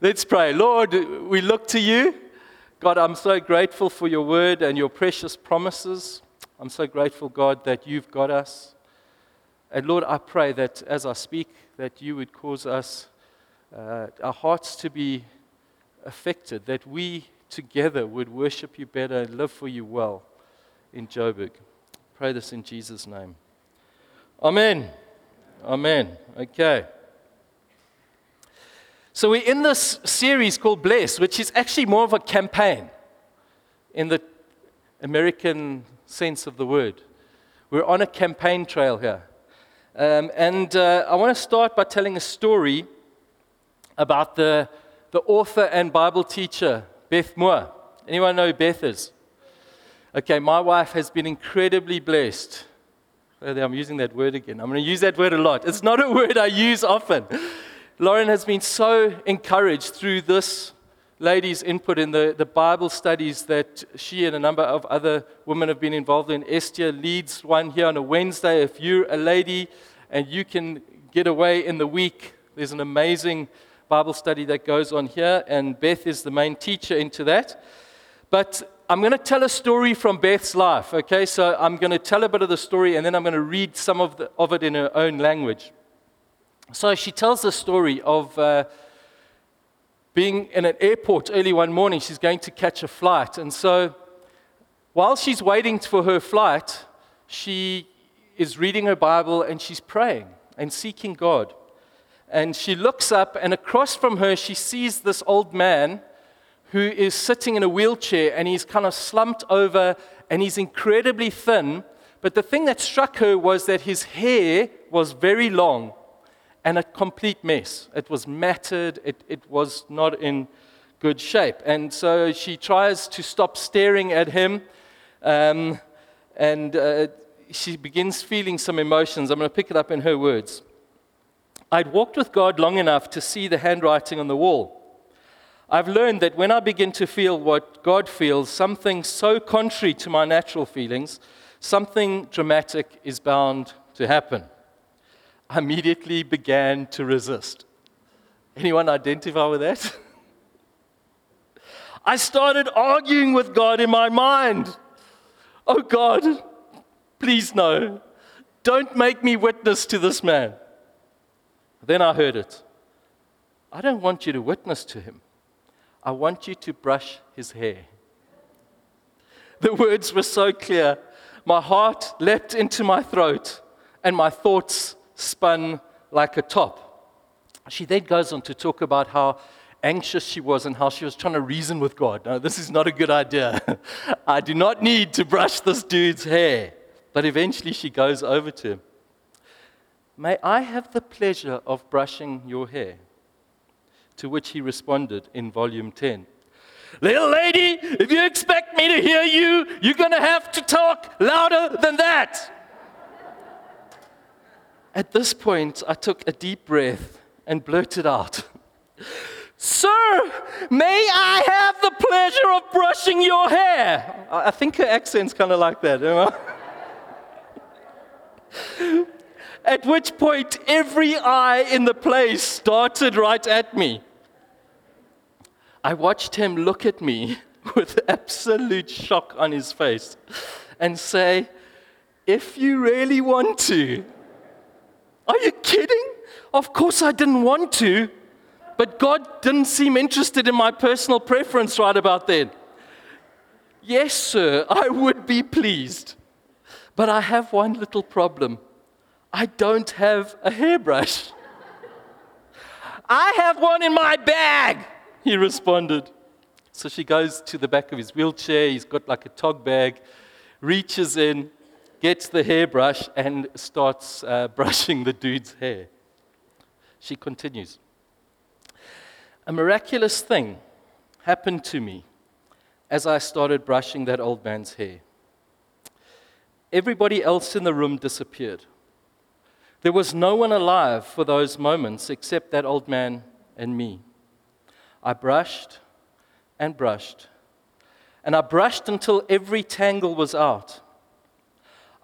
Let's pray. Lord, we look to you. God, I'm so grateful for your word and your precious promises. I'm so grateful, God, that you've got us. And Lord, I pray that as I speak, that you would cause us, uh, our hearts to be affected, that we together would worship you better and live for you well in Joburg. Pray this in Jesus' name. Amen. Amen. Okay. So we're in this series called Bless, which is actually more of a campaign in the American sense of the word. We're on a campaign trail here. Um, and uh, I want to start by telling a story about the, the author and Bible teacher, Beth Moore. Anyone know who Beth is? Okay, my wife has been incredibly blessed. I'm using that word again. I'm going to use that word a lot. It's not a word I use often. Lauren has been so encouraged through this lady's input in the, the Bible studies that she and a number of other women have been involved in. Esther leads one here on a Wednesday. If you're a lady and you can get away in the week, there's an amazing Bible study that goes on here, and Beth is the main teacher into that. But I'm going to tell a story from Beth's life, okay? So I'm going to tell a bit of the story, and then I'm going to read some of, the, of it in her own language. So she tells the story of uh, being in an airport early one morning. She's going to catch a flight. And so while she's waiting for her flight, she is reading her Bible and she's praying and seeking God. And she looks up, and across from her, she sees this old man who is sitting in a wheelchair and he's kind of slumped over and he's incredibly thin. But the thing that struck her was that his hair was very long and a complete mess. It was matted, it, it was not in good shape. And so she tries to stop staring at him, um, and uh, she begins feeling some emotions. I'm going to pick it up in her words. I'd walked with God long enough to see the handwriting on the wall. I've learned that when I begin to feel what God feels, something so contrary to my natural feelings, something dramatic is bound to happen. Immediately began to resist. Anyone identify with that? I started arguing with God in my mind. Oh God, please no. Don't make me witness to this man. Then I heard it. I don't want you to witness to him. I want you to brush his hair. The words were so clear. My heart leapt into my throat, and my thoughts spun like a top. She then goes on to talk about how anxious she was and how she was trying to reason with God. No, this is not a good idea. I do not need to brush this dude's hair. But eventually she goes over to him. May I have the pleasure of brushing your hair? To which he responded in volume 10. Little lady, if you expect me to hear you, you're going to have to talk louder than that. At this point, I took a deep breath and blurted out, Sir, may I have the pleasure of brushing your hair? I think her accent's kind of like that. At which point, every eye in the place started right at me. I watched him look at me with absolute shock on his face and say, If you really want to, are you kidding? Of course, I didn't want to, but God didn't seem interested in my personal preference right about then. Yes, sir, I would be pleased, but I have one little problem. I don't have a hairbrush. I have one in my bag, he responded. So she goes to the back of his wheelchair. He's got like a tog bag, reaches in, gets the hairbrush and starts uh, brushing the dude's hair. She continues A miraculous thing happened to me as I started brushing that old man's hair. Everybody else in the room disappeared. There was no one alive for those moments except that old man and me. I brushed and brushed, and I brushed until every tangle was out.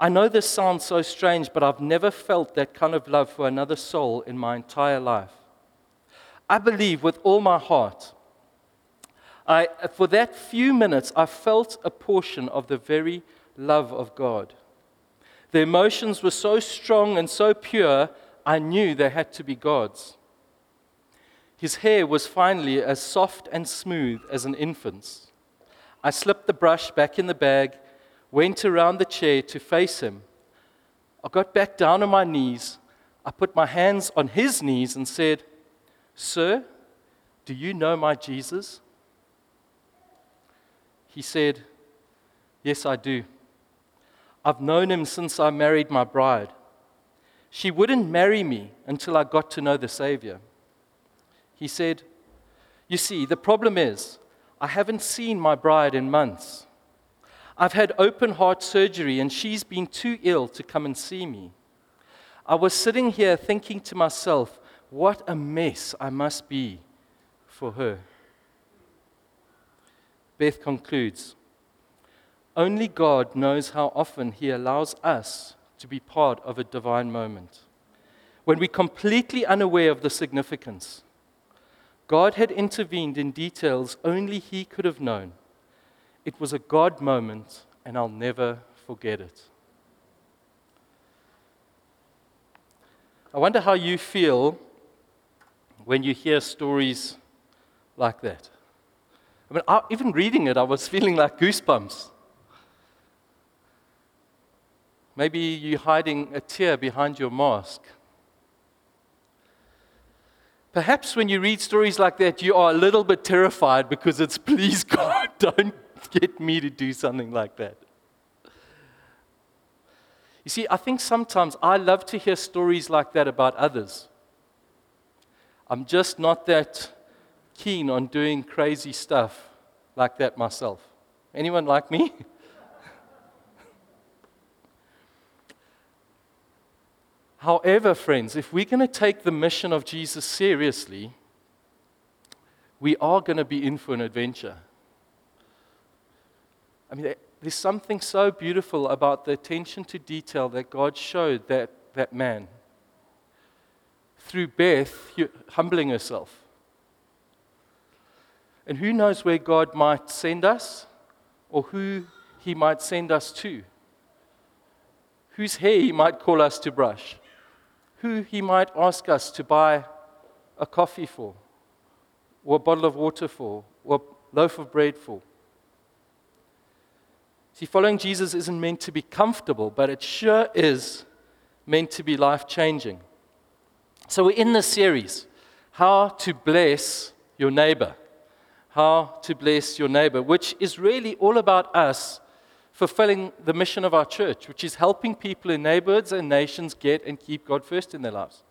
I know this sounds so strange, but I've never felt that kind of love for another soul in my entire life. I believe with all my heart. I, for that few minutes, I felt a portion of the very love of God. The emotions were so strong and so pure, I knew they had to be God's. His hair was finally as soft and smooth as an infant's. I slipped the brush back in the bag, went around the chair to face him. I got back down on my knees. I put my hands on his knees and said, Sir, do you know my Jesus? He said, Yes, I do. I've known him since I married my bride. She wouldn't marry me until I got to know the Savior. He said, You see, the problem is, I haven't seen my bride in months. I've had open heart surgery, and she's been too ill to come and see me. I was sitting here thinking to myself, what a mess I must be for her. Beth concludes Only God knows how often He allows us to be part of a divine moment. When we're completely unaware of the significance, God had intervened in details only He could have known. It was a God moment, and I'll never forget it. I wonder how you feel when you hear stories like that. I mean, I, even reading it, I was feeling like goosebumps. Maybe you're hiding a tear behind your mask. Perhaps when you read stories like that, you are a little bit terrified because it's, please God, don't get me to do something like that. You see, I think sometimes I love to hear stories like that about others. I'm just not that keen on doing crazy stuff like that myself. Anyone like me? However, friends, if we're going to take the mission of Jesus seriously, we are going to be in for an adventure. I mean, there's something so beautiful about the attention to detail that God showed that, that man through Beth humbling herself. And who knows where God might send us or who he might send us to? Whose hair he might call us to brush? who he might ask us to buy a coffee for, or a bottle of water for, or a loaf of bread for. See, following Jesus isn't meant to be comfortable, but it sure is meant to be life changing. So, we're in this series How to Bless Your Neighbor. How to Bless Your Neighbor, which is really all about us fulfilling the mission of our church, which is helping people in neighborhoods and nations get and keep God first in their lives.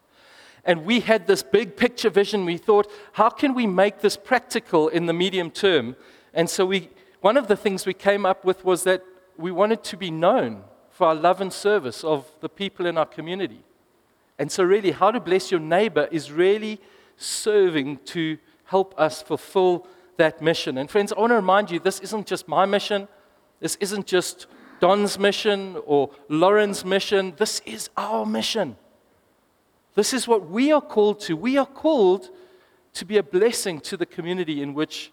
And we had this big picture vision. We thought, how can we make this practical in the medium term? And so we, one of the things we came up with was that we wanted to be known for our love and service of the people in our community. And so, really, how to bless your neighbor is really serving to help us fulfill that mission. And, friends, I want to remind you this isn't just my mission, this isn't just Don's mission or Lauren's mission. This is our mission. This is what we are called to. We are called to be a blessing to the community in which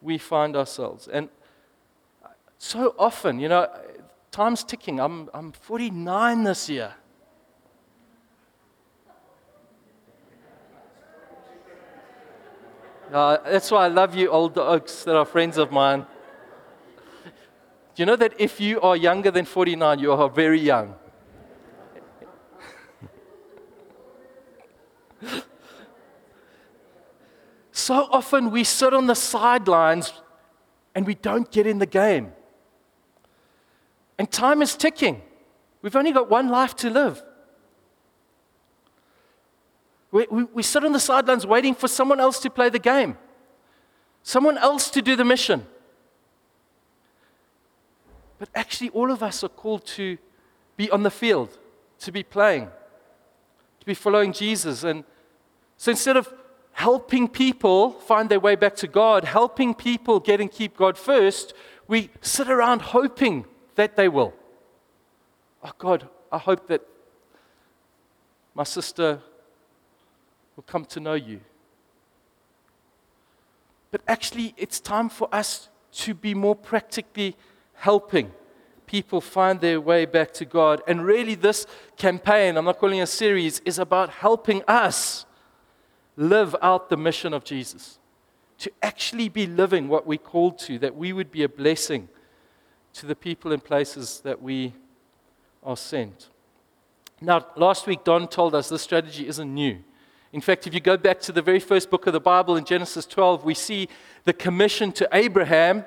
we find ourselves. And so often, you know, time's ticking. I'm, I'm 49 this year. Uh, that's why I love you, old dogs that are friends of mine. Do you know that if you are younger than 49, you are very young? so often we sit on the sidelines and we don't get in the game. And time is ticking. We've only got one life to live. We, we, we, sit on the sidelines waiting for someone else to play the game, someone else to do the mission. But actually, all of us are called to be on the field, to be playing, to be following Jesus. And so instead of helping people find their way back to God, helping people get and keep God first, we sit around hoping that they will. Oh, God, I hope that my sister will come to know you. but actually, it's time for us to be more practically helping people find their way back to God. And really, this campaign, I'm not calling it a series, is about helping us live out the mission of Jesus. To actually be living what we're called to, that we would be a blessing to the people and places that we are sent. Now, last week, Don told us this strategy isn't new. In fact, if you go back to the very first book of the Bible in Genesis 12, we see the commission to Abraham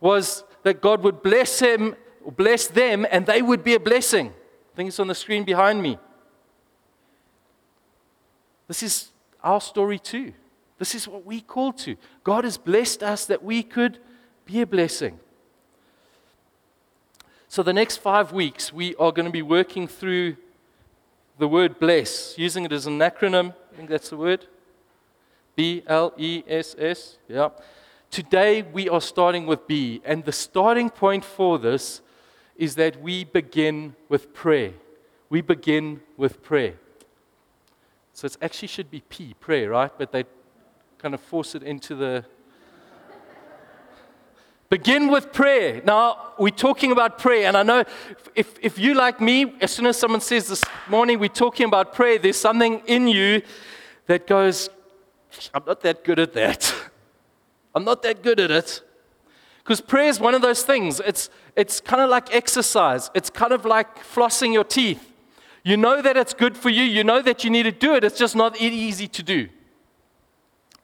was that God would bless him, bless them, and they would be a blessing. I think it's on the screen behind me. This is our story too. This is what we call to. God has blessed us that we could be a blessing. So, the next five weeks, we are going to be working through the word bless, using it as an acronym. I think that's the word. B L E S S. Yeah. Today, we are starting with B. And the starting point for this is that we begin with prayer. We begin with prayer. So it actually should be P, prayer, right? But they kind of force it into the Begin with prayer. Now, we're talking about prayer, and I know if, if you, like me, as soon as someone says this morning we're talking about prayer, there's something in you that goes, I'm not that good at that. I'm not that good at it. Because prayer is one of those things. It's, it's kind of like exercise, it's kind of like flossing your teeth. You know that it's good for you, you know that you need to do it, it's just not easy to do.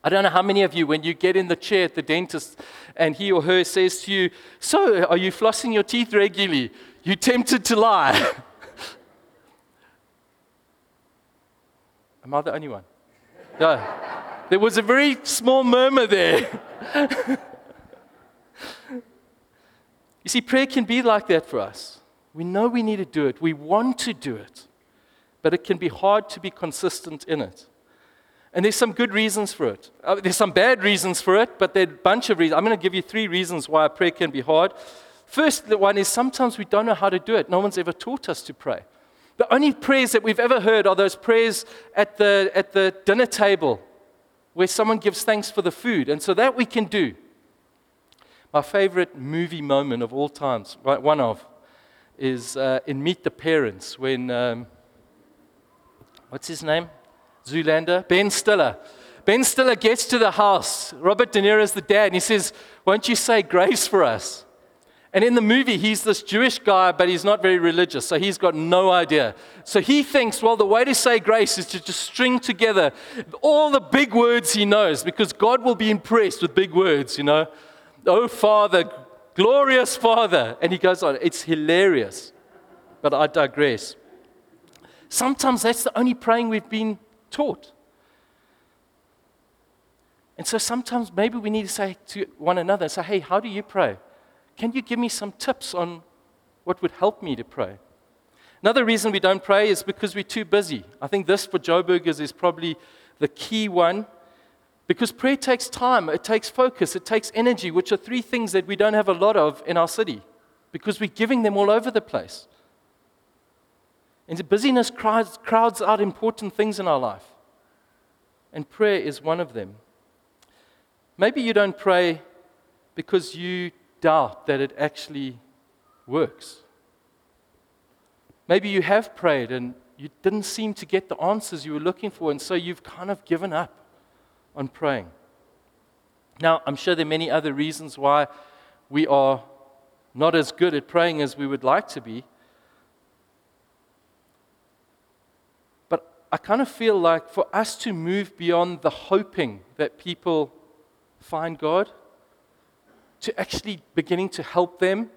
I don't know how many of you, when you get in the chair at the dentist and he or her says to you, So, are you flossing your teeth regularly? You're tempted to lie. Am I the only one? No. There was a very small murmur there. you see, prayer can be like that for us. We know we need to do it, we want to do it, but it can be hard to be consistent in it. And there's some good reasons for it. Uh, there's some bad reasons for it, but there are a bunch of reasons. I'm going to give you three reasons why prayer can be hard. First the one is sometimes we don't know how to do it. No one's ever taught us to pray. The only prayers that we've ever heard are those prayers at the, at the dinner table where someone gives thanks for the food. And so that we can do. My favorite movie moment of all times, right, one of, is uh, in Meet the Parents when, um, what's his name? Zoolander, Ben Stiller. Ben Stiller gets to the house. Robert De Niro is the dad, and he says, Won't you say grace for us? And in the movie, he's this Jewish guy, but he's not very religious, so he's got no idea. So he thinks, well, the way to say grace is to just string together all the big words he knows, because God will be impressed with big words, you know. Oh, Father, glorious Father. And he goes on. It's hilarious, but I digress. Sometimes that's the only praying we've been taught. And so sometimes maybe we need to say to one another, say, hey, how do you pray? Can you give me some tips on what would help me to pray? Another reason we don't pray is because we're too busy. I think this for Joburgers is probably the key one. Because prayer takes time, it takes focus, it takes energy, which are three things that we don't have a lot of in our city because we're giving them all over the place. And busyness crowds, crowds out important things in our life. And prayer is one of them. Maybe you don't pray because you doubt that it actually works. Maybe you have prayed and you didn't seem to get the answers you were looking for, and so you've kind of given up on praying. Now, I'm sure there are many other reasons why we are not as good at praying as we would like to be. I kind of feel like for us to move beyond the hoping that people find God, to actually beginning to help them,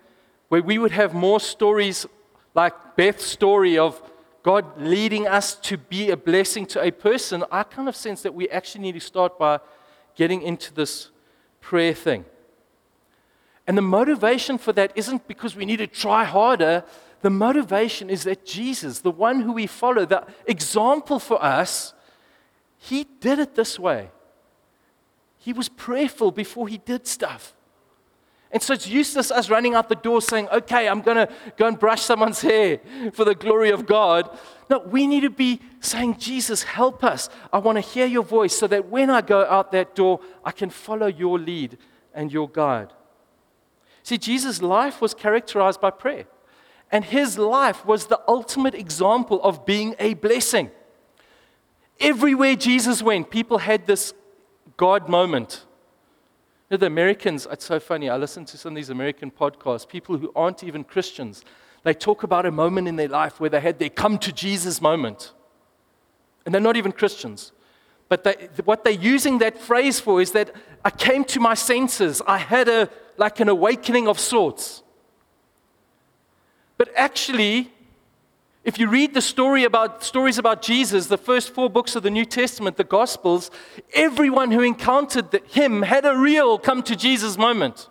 where we would have more stories like Beth's story of God leading us to be a blessing to a person, I kind of sense that we actually need to start by getting into this prayer thing. And the motivation for that isn't because we need to try harder, the motivation is that Jesus, the one who we follow, the example for us, he did it this way. He was prayerful before he did stuff. And so it's useless us running out the door saying, okay, I'm going to go and brush someone's hair for the glory of God. No, we need to be saying, Jesus, help us. I want to hear your voice so that when I go out that door, I can follow your lead and your guide. See, Jesus' life was characterized by prayer, and his life was the ultimate example of being a blessing. Everywhere Jesus went, people had this God moment know, the Americans, it's so funny. I listen to some of these American podcasts, people who aren't even Christians. They talk about a moment in their life where they had their come to Jesus moment. And they're not even Christians. But they, what they're using that phrase for is that I came to my senses. I had a, like an awakening of sorts. But actually, if you read the story about stories about Jesus, the first four books of the New Testament, the Gospels, everyone who encountered him had a real come to Jesus moment.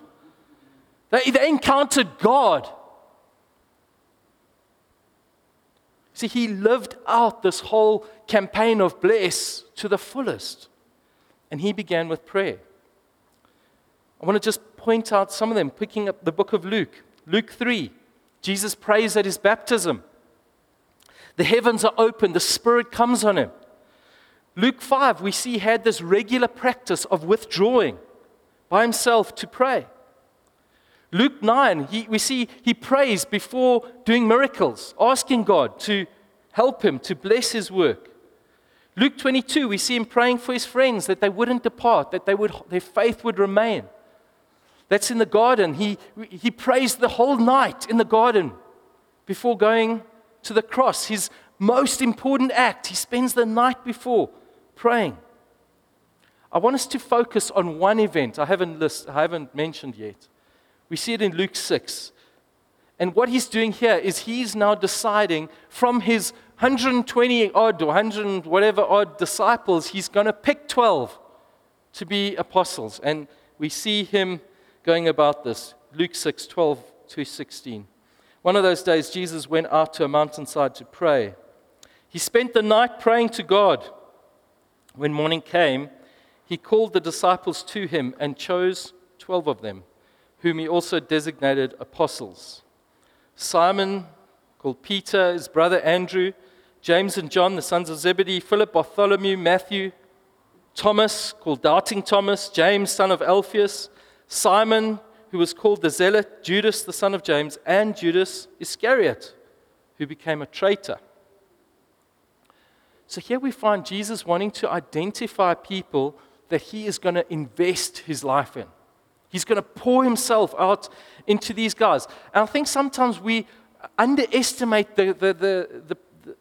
They, they encountered God. See, he lived out this whole campaign of bless to the fullest. And he began with prayer. I want to just point out some of them, picking up the book of Luke. Luke 3, Jesus prays at his baptism. The heavens are open, the Spirit comes on him. Luke 5, we see he had this regular practice of withdrawing by himself to pray. Luke 9, he, we see he prays before doing miracles, asking God to help him, to bless his work. Luke 22, we see him praying for his friends that they wouldn't depart, that would, their faith would remain. That's in the garden. He, he prays the whole night in the garden before going to the cross, his most important act. He spends the night before praying. I want us to focus on one event I haven't, list, I haven't mentioned yet. We see it in Luke 6. And what he's doing here is he's now deciding from his 120 odd or 100 whatever odd disciples, he's going to pick 12 to be apostles. And we see him going about this. Luke 6, 12 to 16. One of those days, Jesus went out to a mountainside to pray. He spent the night praying to God. When morning came, he called the disciples to him and chose 12 of them, whom he also designated apostles Simon, called Peter, his brother Andrew, James and John, the sons of Zebedee, Philip, Bartholomew, Matthew, Thomas, called Doubting Thomas, James, son of Alphaeus, Simon, who was called the Zealot, Judas, the son of James, and Judas Iscariot, who became a traitor. So here we find Jesus wanting to identify people that he is going to invest his life in. He's going to pour himself out into these guys. And I think sometimes we underestimate the, the, the, the,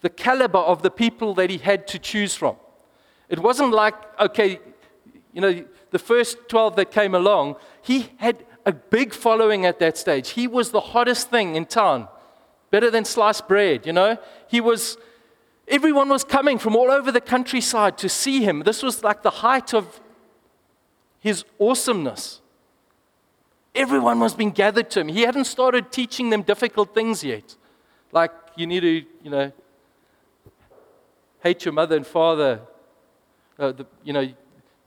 the caliber of the people that he had to choose from. It wasn't like, okay, you know, the first 12 that came along, he had a big following at that stage. He was the hottest thing in town, better than sliced bread, you know? He was, everyone was coming from all over the countryside to see him. This was like the height of his awesomeness. Everyone was being gathered to him. He hadn't started teaching them difficult things yet. Like, you need to, you know, hate your mother and father. Uh, the, you know,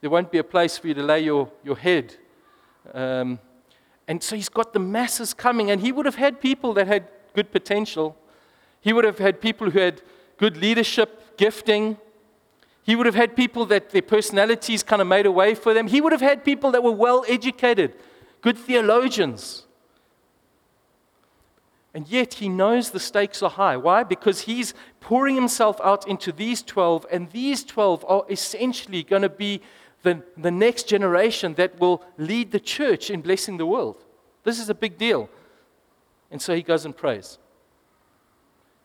there won't be a place for you to lay your, your head. Um, and so he's got the masses coming, and he would have had people that had good potential. He would have had people who had good leadership, gifting. He would have had people that their personalities kind of made a way for them. He would have had people that were well educated, good theologians. And yet he knows the stakes are high. Why? Because he's pouring himself out into these 12, and these 12 are essentially going to be the, the next generation that will lead the church in blessing the world. This is a big deal. And so he goes and prays.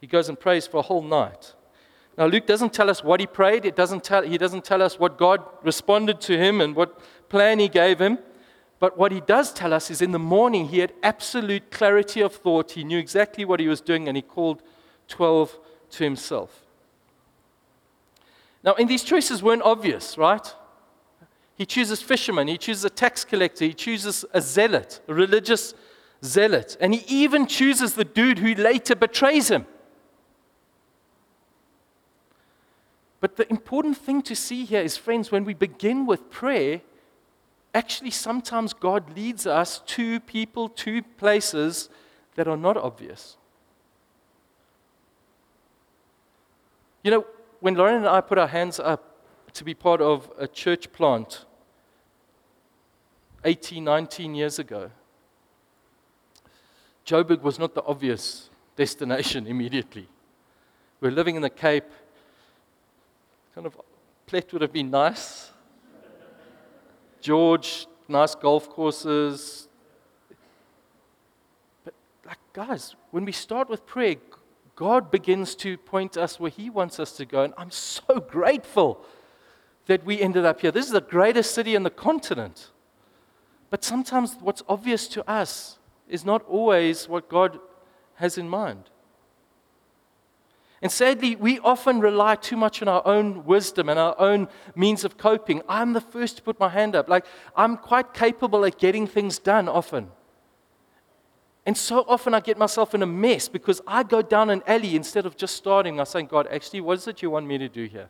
He goes and prays for a whole night. Now, Luke doesn't tell us what he prayed. It doesn't tell, he doesn't tell us what God responded to him and what plan he gave him. But what he does tell us is in the morning, he had absolute clarity of thought. He knew exactly what he was doing, and he called 12 to himself. Now, and these choices weren't obvious, right? He chooses fishermen, he chooses a tax collector, he chooses a zealot, a religious zealot, and he even chooses the dude who later betrays him. But the important thing to see here is, friends, when we begin with prayer, actually, sometimes God leads us to people, to places that are not obvious. You know, when Lauren and I put our hands up to be part of a church plant 18, 19 years ago, Joburg was not the obvious destination immediately. We're living in the Cape. Kind of, Plett would have been nice. George, nice golf courses. But, like, guys, when we start with prayer, God begins to point us where He wants us to go. And I'm so grateful that we ended up here. This is the greatest city in the continent. But sometimes what's obvious to us is not always what God has in mind. And sadly, we often rely too much on our own wisdom and our own means of coping. I'm the first to put my hand up. Like, I'm quite capable at getting things done often. And so often I get myself in a mess because I go down an alley instead of just starting. I say, God, actually, what is it you want me to do here?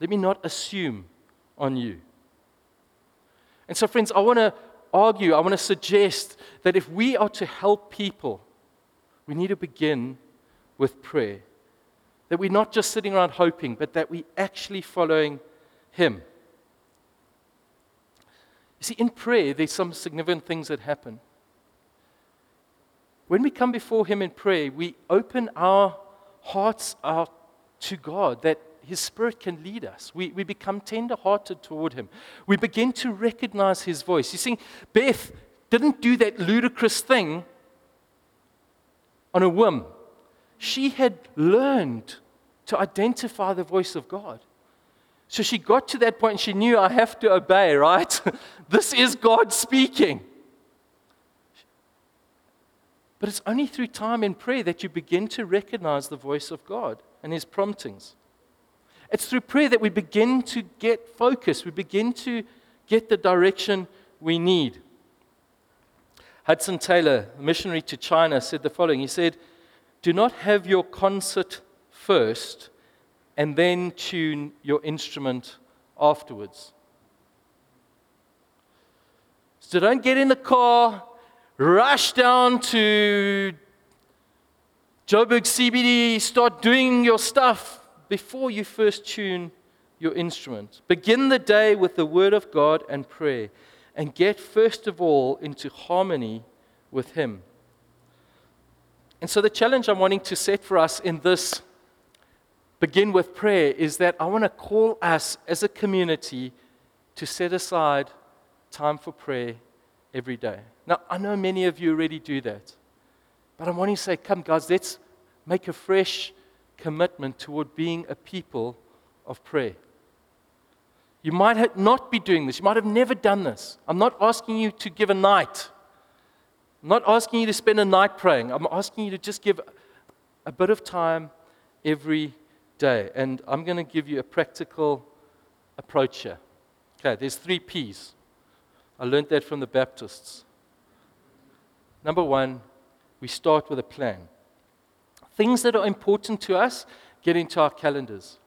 Let me not assume on you. And so, friends, I want to argue, I want to suggest that if we are to help people, we need to begin with prayer. That we're not just sitting around hoping, but that we're actually following Him. You see, in prayer, there's some significant things that happen. When we come before Him in prayer, we open our hearts out to God that His Spirit can lead us. We, we become tender hearted toward Him. We begin to recognize His voice. You see, Beth didn't do that ludicrous thing on a whim she had learned to identify the voice of God. So she got to that point and she knew I have to obey, right? this is God speaking. But it's only through time in prayer that you begin to recognize the voice of God and His promptings. It's through prayer that we begin to get focus, we begin to get the direction we need. Hudson Taylor, missionary to China, said the following He said, do not have your concert first and then tune your instrument afterwards. So don't get in the car, rush down to Joburg CBD, start doing your stuff before you first tune your instrument. Begin the day with the Word of God and prayer, and get first of all into harmony with Him. And so, the challenge I'm wanting to set for us in this begin with prayer is that I want to call us as a community to set aside time for prayer every day. Now, I know many of you already do that, but I'm wanting to say, come, guys, let's make a fresh commitment toward being a people of prayer. You might not be doing this. You might have never done this. I'm not asking you to give a night. I'm not asking you to spend a night praying. I'm asking you to just give a bit of time every day. And I'm going to give you a practical approach here. Okay, there's three P's. I learned that from the Baptists. Number one, we start with a plan. Things that are important to us get into our calendars.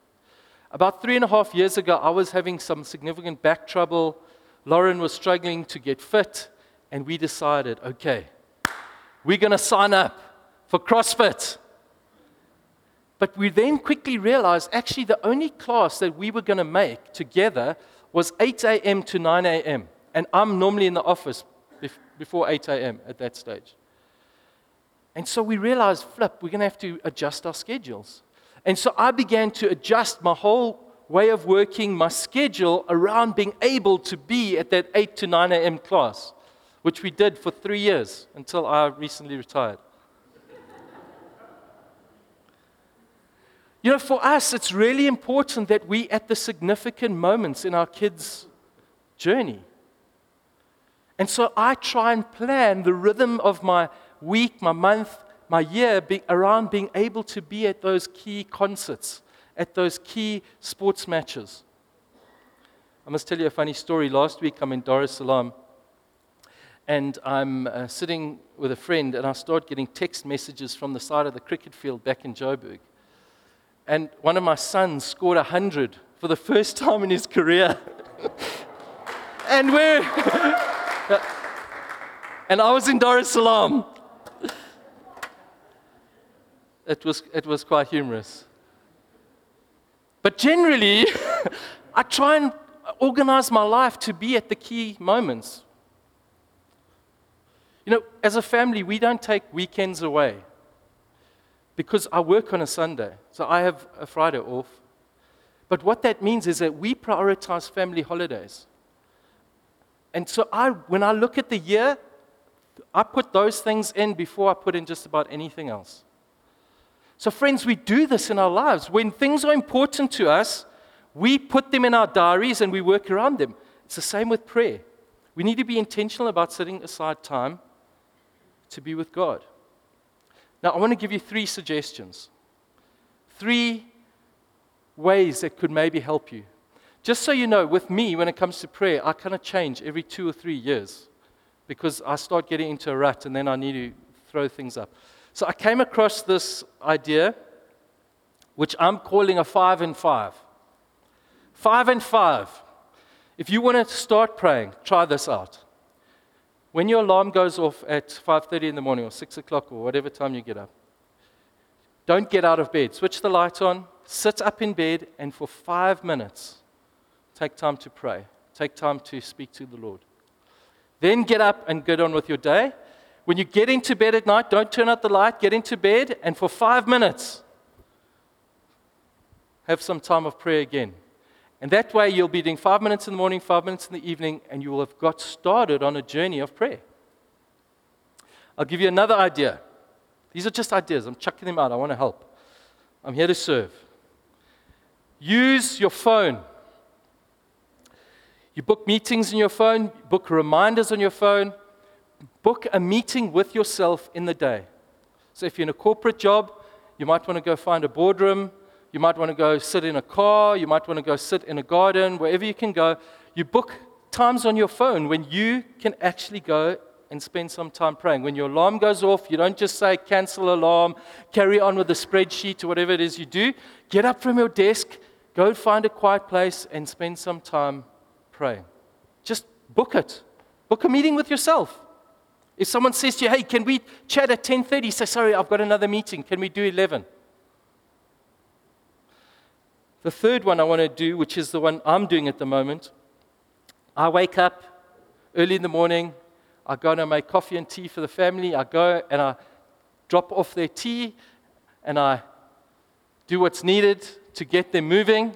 About three and a half years ago, I was having some significant back trouble. Lauren was struggling to get fit and we decided, okay, we're going to sign up for CrossFit. But we then quickly realized actually the only class that we were going to make together was 8 a.m. to 9 a.m. And I'm normally in the office before 8 a.m. at that stage. And so we realized, flip, we're going to have to adjust our schedules. And so I began to adjust my whole way of working, my schedule around being able to be at that 8 to 9 a.m. class which we did for three years until I recently retired. You know, for us, it's really important that we, at the significant moments in our kids' journey, and so I try and plan the rhythm of my week, my month, my year be, around being able to be at those key concerts, at those key sports matches. I must tell you a funny story. Last week, I'm in Dar es Salaam and I'm uh, sitting with a friend, and I start getting text messages from the side of the cricket field back in Joburg. And one of my sons scored 100 for the first time in his career. and we're. and I was in Dar es Salaam. It was, it was quite humorous. But generally, I try and organize my life to be at the key moments. You know, as a family, we don't take weekends away because I work on a Sunday, so I have a Friday off. But what that means is that we prioritize family holidays. And so I, when I look at the year, I put those things in before I put in just about anything else. So, friends, we do this in our lives. When things are important to us, we put them in our diaries and we work around them. It's the same with prayer. We need to be intentional about setting aside time to be with God. Now, I want to give you three suggestions. Three ways that could maybe help you. Just so you know, with me, when it comes to prayer, I kind of change every two or three years because I start getting into a rut and then I need to throw things up. So I came across this idea, which I'm calling a five and five. Five and five. If you want to start praying, try this out. When your alarm goes off at 5:30 in the morning or 6 o'clock or whatever time you get up, don't get out of bed. Switch the light on, sit up in bed, and for five minutes, take time to pray. Take time to speak to the Lord. Then get up and get on with your day. When you get into bed at night, don't turn out the light, get into bed, and for five minutes, have some time of prayer again. And that way, you'll be doing five minutes in the morning, five minutes in the evening, and you will have got started on a journey of prayer. I'll give you another idea. These are just ideas. I'm chucking them out. I want to help. I'm here to serve. Use your phone. You book meetings in your phone, book reminders on your phone, book a meeting with yourself in the day. So if you're in a corporate job, you might want to go find a boardroom you might want to go sit in a car. You might want to go sit in a garden, wherever you can go. You book times on your phone when you can actually go and spend some time praying. When your alarm goes off, you don't just say, cancel alarm, carry on with the spreadsheet or whatever it is you do. Get up from your desk, go find a quiet place, and spend some time praying. Just book it. Book a meeting with yourself. If someone says to you, hey, can we chat at 10.30? Say, sorry, I've got another meeting. Can we do 11? The third one I want to do, which is the one I'm doing at the moment, I wake up early in the morning. I go and I make coffee and tea for the family. I go and I drop off their tea and I do what's needed to get them moving.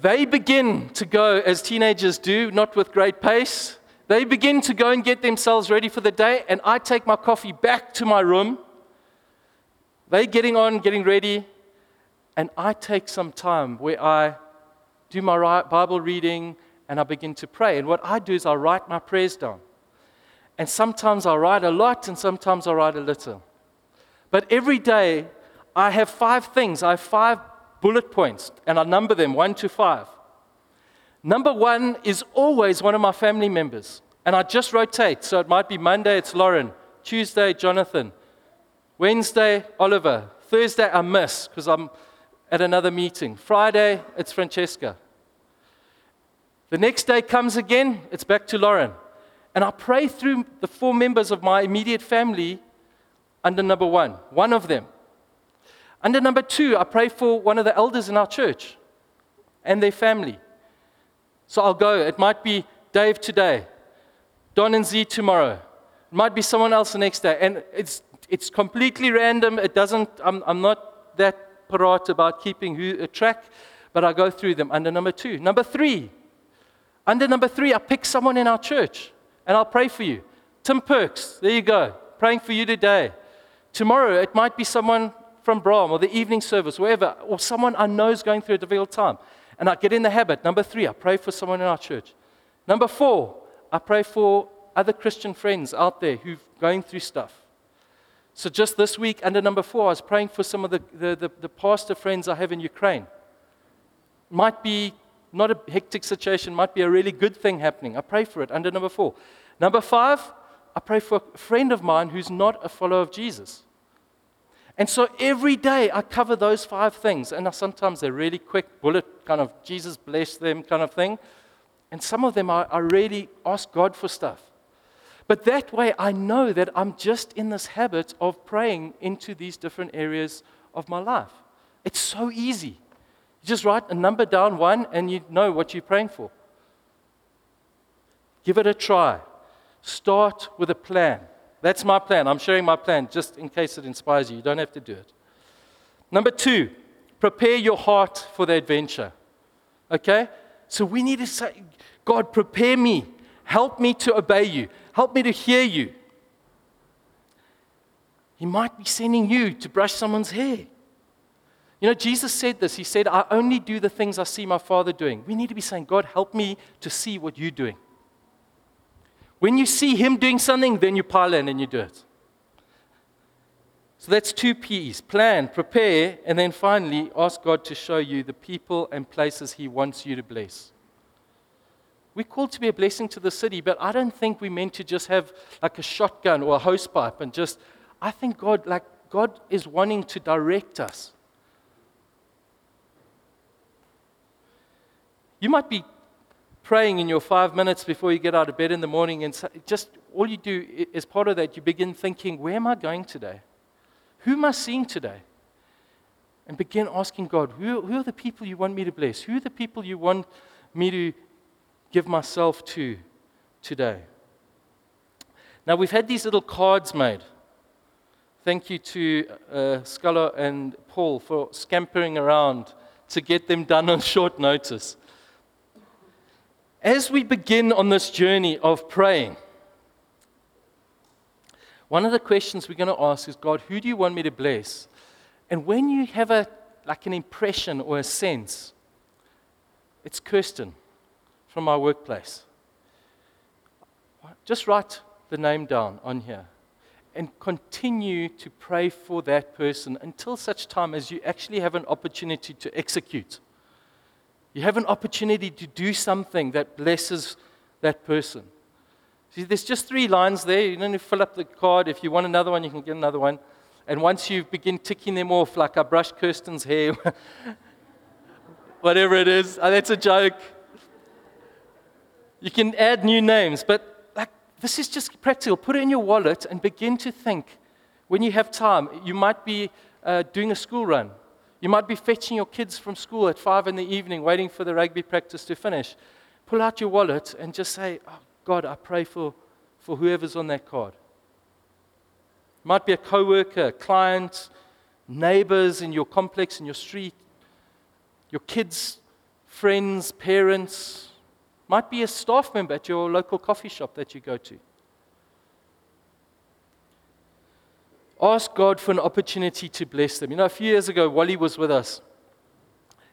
They begin to go as teenagers do, not with great pace. They begin to go and get themselves ready for the day, and I take my coffee back to my room. They're getting on, getting ready, and I take some time where I do my Bible reading and I begin to pray. And what I do is I write my prayers down. And sometimes I write a lot and sometimes I write a little. But every day I have five things. I have five bullet points and I number them one to five. Number one is always one of my family members. And I just rotate. So it might be Monday, it's Lauren. Tuesday, Jonathan. Wednesday, Oliver. Thursday, I miss because I'm at another meeting. Friday, it's Francesca. The next day comes again, it's back to Lauren. And I pray through the four members of my immediate family under number one, one of them. Under number two, I pray for one of the elders in our church and their family. So I'll go. It might be Dave today, Don and Z tomorrow. It might be someone else the next day. And it's, it's completely random. It doesn't, I'm, I'm not that parat about keeping who, a track, but I go through them under number two. Number three, under number three, I pick someone in our church and I'll pray for you. Tim Perks, there you go, praying for you today. Tomorrow, it might be someone from Brom or the evening service, wherever, or someone I know is going through a difficult time. And I get in the habit. Number three, I pray for someone in our church. Number four, I pray for other Christian friends out there who're going through stuff. So just this week, under number four, I was praying for some of the, the, the, the pastor friends I have in Ukraine. Might be not a hectic situation, might be a really good thing happening. I pray for it under number four. Number five, I pray for a friend of mine who's not a follower of Jesus. And so every day I cover those five things. And sometimes they're really quick, bullet kind of Jesus bless them kind of thing. And some of them I, I really ask God for stuff. But that way, I know that I'm just in this habit of praying into these different areas of my life. It's so easy. You just write a number down, one, and you know what you're praying for. Give it a try. Start with a plan. That's my plan. I'm sharing my plan just in case it inspires you. You don't have to do it. Number two, prepare your heart for the adventure. Okay? So we need to say, God, prepare me. Help me to obey you. Help me to hear you. He might be sending you to brush someone's hair. You know, Jesus said this. He said, I only do the things I see my Father doing. We need to be saying, God, help me to see what you're doing. When you see Him doing something, then you pile in and you do it. So that's two P's plan, prepare, and then finally ask God to show you the people and places He wants you to bless. We're called to be a blessing to the city, but I don't think we're meant to just have like a shotgun or a hose pipe and just, I think God, like, God is wanting to direct us. You might be praying in your five minutes before you get out of bed in the morning, and just all you do is part of that, you begin thinking, Where am I going today? Who am I seeing today? And begin asking God, who, who are the people you want me to bless? Who are the people you want me to give myself to today? Now, we've had these little cards made. Thank you to uh, Sculler and Paul for scampering around to get them done on short notice. As we begin on this journey of praying, one of the questions we're going to ask is God, who do you want me to bless? And when you have a like an impression or a sense, it's Kirsten from our workplace. Just write the name down on here and continue to pray for that person until such time as you actually have an opportunity to execute. You have an opportunity to do something that blesses that person. See, there's just three lines there. You don't need to fill up the card. If you want another one, you can get another one. And once you begin ticking them off, like I brushed Kirsten's hair, whatever it is, oh, that's a joke. You can add new names, but like this is just practical. Put it in your wallet and begin to think. When you have time, you might be uh, doing a school run. You might be fetching your kids from school at five in the evening, waiting for the rugby practice to finish. Pull out your wallet and just say, oh, God, I pray for, for whoever's on that card. It might be a coworker, client, neighbors in your complex, in your street, your kids, friends, parents. Might be a staff member at your local coffee shop that you go to. Ask God for an opportunity to bless them. You know, a few years ago, Wally was with us.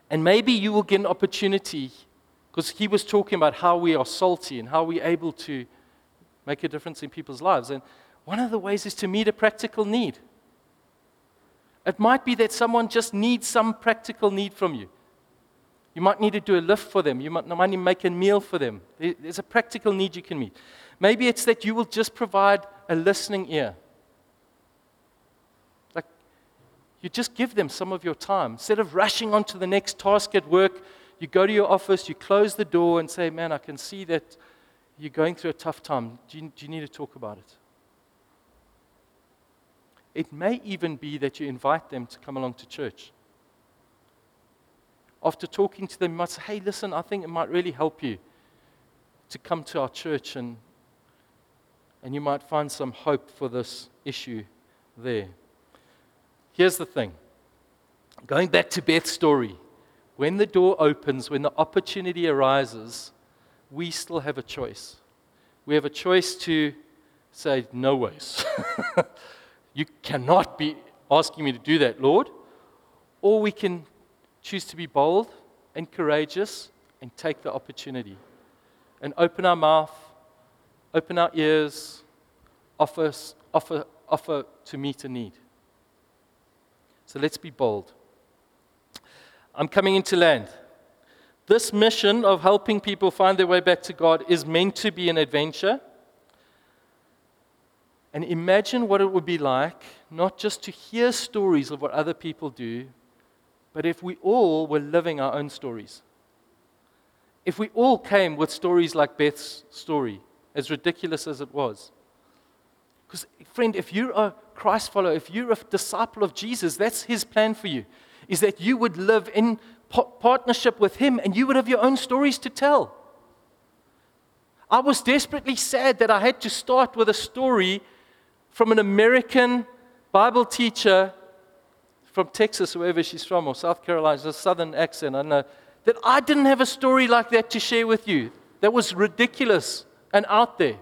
And maybe you will get an opportunity because he was talking about how we are salty and how we're able to make a difference in people's lives. And one of the ways is to meet a practical need. It might be that someone just needs some practical need from you. You might need to do a lift for them. You might, might need to make a meal for them. There's a practical need you can meet. Maybe it's that you will just provide a listening ear. You just give them some of your time. Instead of rushing on to the next task at work, you go to your office, you close the door, and say, Man, I can see that you're going through a tough time. Do you, do you need to talk about it? It may even be that you invite them to come along to church. After talking to them, you might say, Hey, listen, I think it might really help you to come to our church, and, and you might find some hope for this issue there. Here's the thing going back to Beth's story, when the door opens, when the opportunity arises, we still have a choice. We have a choice to say, No ways. you cannot be asking me to do that, Lord. Or we can choose to be bold and courageous and take the opportunity and open our mouth, open our ears, offer, offer, offer to meet a need. So let's be bold. I'm coming into land. This mission of helping people find their way back to God is meant to be an adventure. And imagine what it would be like not just to hear stories of what other people do, but if we all were living our own stories. if we all came with stories like Beth's story, as ridiculous as it was. Because, friend, if you're a Christ follower, if you're a disciple of Jesus, that's his plan for you, is that you would live in partnership with him and you would have your own stories to tell. I was desperately sad that I had to start with a story from an American Bible teacher from Texas, wherever she's from, or South Carolina, a southern accent, I know, that I didn't have a story like that to share with you. That was ridiculous and out there.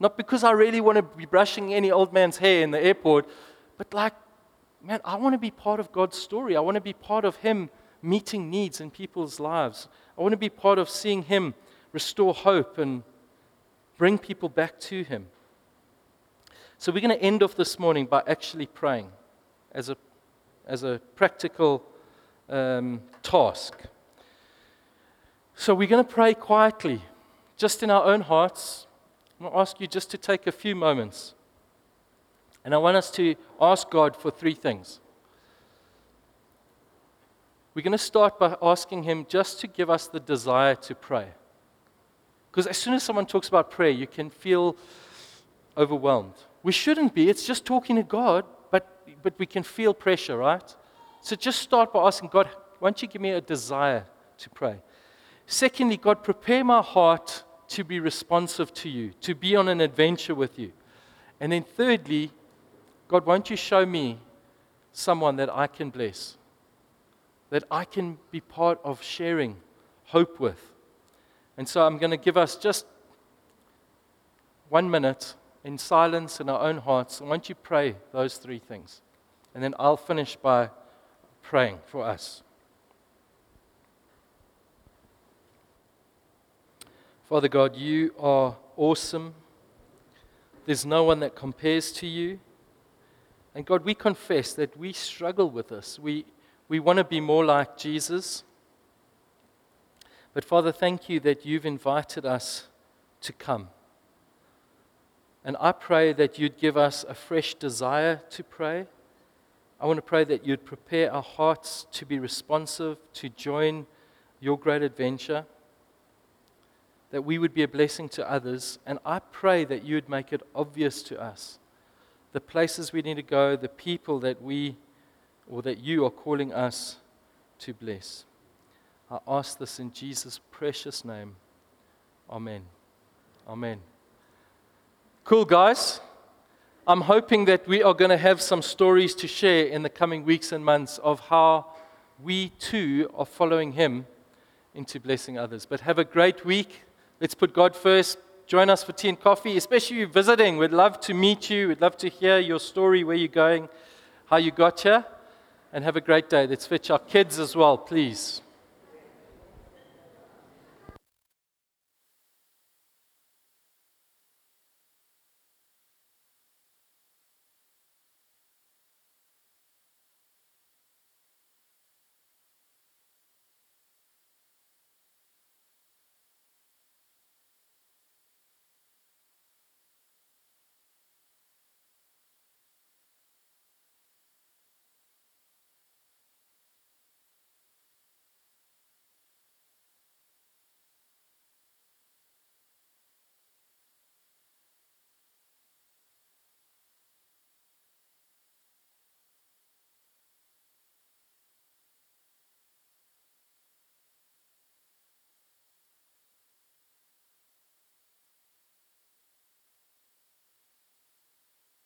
Not because I really want to be brushing any old man's hair in the airport, but like, man, I want to be part of God's story. I want to be part of Him meeting needs in people's lives. I want to be part of seeing Him restore hope and bring people back to Him. So we're going to end off this morning by actually praying as a, as a practical um, task. So we're going to pray quietly, just in our own hearts. I'm going to ask you just to take a few moments. And I want us to ask God for three things. We're going to start by asking Him just to give us the desire to pray. Because as soon as someone talks about prayer, you can feel overwhelmed. We shouldn't be, it's just talking to God, but, but we can feel pressure, right? So just start by asking God, why don't you give me a desire to pray? Secondly, God, prepare my heart to be responsive to you, to be on an adventure with you. And then thirdly, God, won't you show me someone that I can bless, that I can be part of sharing hope with? And so I'm going to give us just one minute in silence in our own hearts. And won't you pray those three things? And then I'll finish by praying for us. Father God, you are awesome. There's no one that compares to you. And God, we confess that we struggle with this. We, we want to be more like Jesus. But Father, thank you that you've invited us to come. And I pray that you'd give us a fresh desire to pray. I want to pray that you'd prepare our hearts to be responsive, to join your great adventure, that we would be a blessing to others. And I pray that you would make it obvious to us the places we need to go, the people that we or that you are calling us to bless. I ask this in Jesus' precious name. Amen. Amen. Cool, guys. I'm hoping that we are going to have some stories to share in the coming weeks and months of how we too are following Him into blessing others. But have a great week. Let's put God first. Join us for tea and coffee, especially you visiting. We'd love to meet you. We'd love to hear your story, where you're going, how you got here. And have a great day. Let's fetch our kids as well, please.